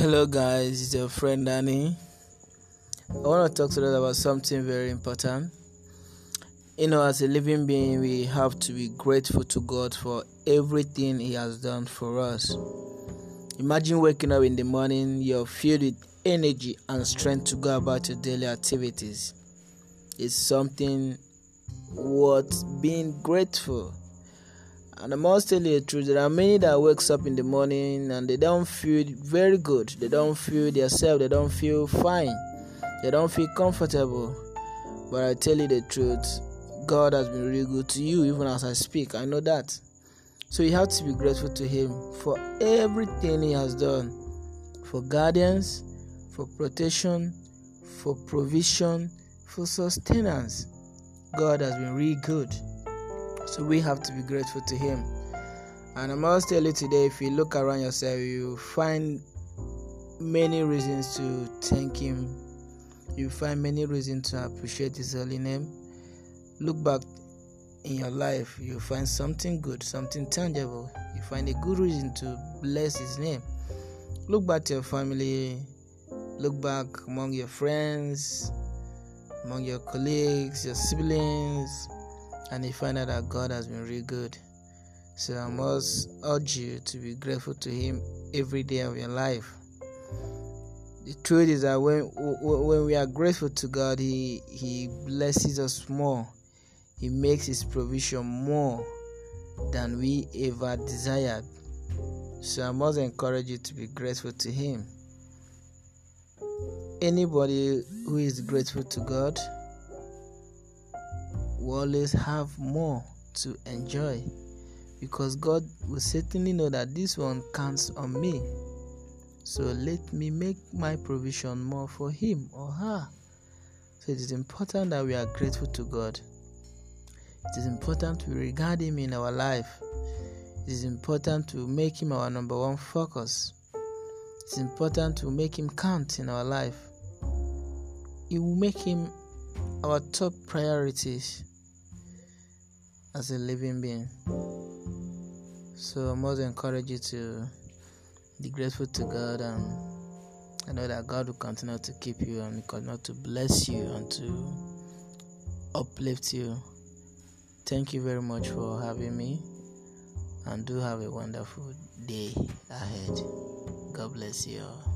Hello, guys, it's your friend Danny. I want to talk to us about something very important. You know, as a living being, we have to be grateful to God for everything He has done for us. Imagine waking up in the morning, you're filled with energy and strength to go about your daily activities. It's something worth being grateful and I must tell you the truth, there are many that wakes up in the morning and they don't feel very good. They don't feel themselves. They don't feel fine. They don't feel comfortable. But I tell you the truth, God has been really good to you, even as I speak. I know that. So you have to be grateful to Him for everything He has done, for guidance, for protection, for provision, for sustenance. God has been really good. So we have to be grateful to Him. And I must tell you today if you look around yourself, you find many reasons to thank Him. You find many reasons to appreciate His holy name. Look back in your life, you find something good, something tangible. You find a good reason to bless His name. Look back to your family, look back among your friends, among your colleagues, your siblings, and you find out that God has been really good. So I must urge you to be grateful to Him every day of your life. The truth is that when when we are grateful to God, He He blesses us more. He makes His provision more than we ever desired. So I must encourage you to be grateful to Him. Anybody who is grateful to God will always have more to enjoy because God will certainly know that this one counts on me. So let me make my provision more for him or her. So it is important that we are grateful to God. It is important to regard him in our life. It is important to make him our number one focus. It's important to make him count in our life. It will make him our top priorities as a living being. So I must encourage you to be grateful to God and I know that God will continue to keep you and continue to bless you and to uplift you. Thank you very much for having me and do have a wonderful day ahead. God bless you all.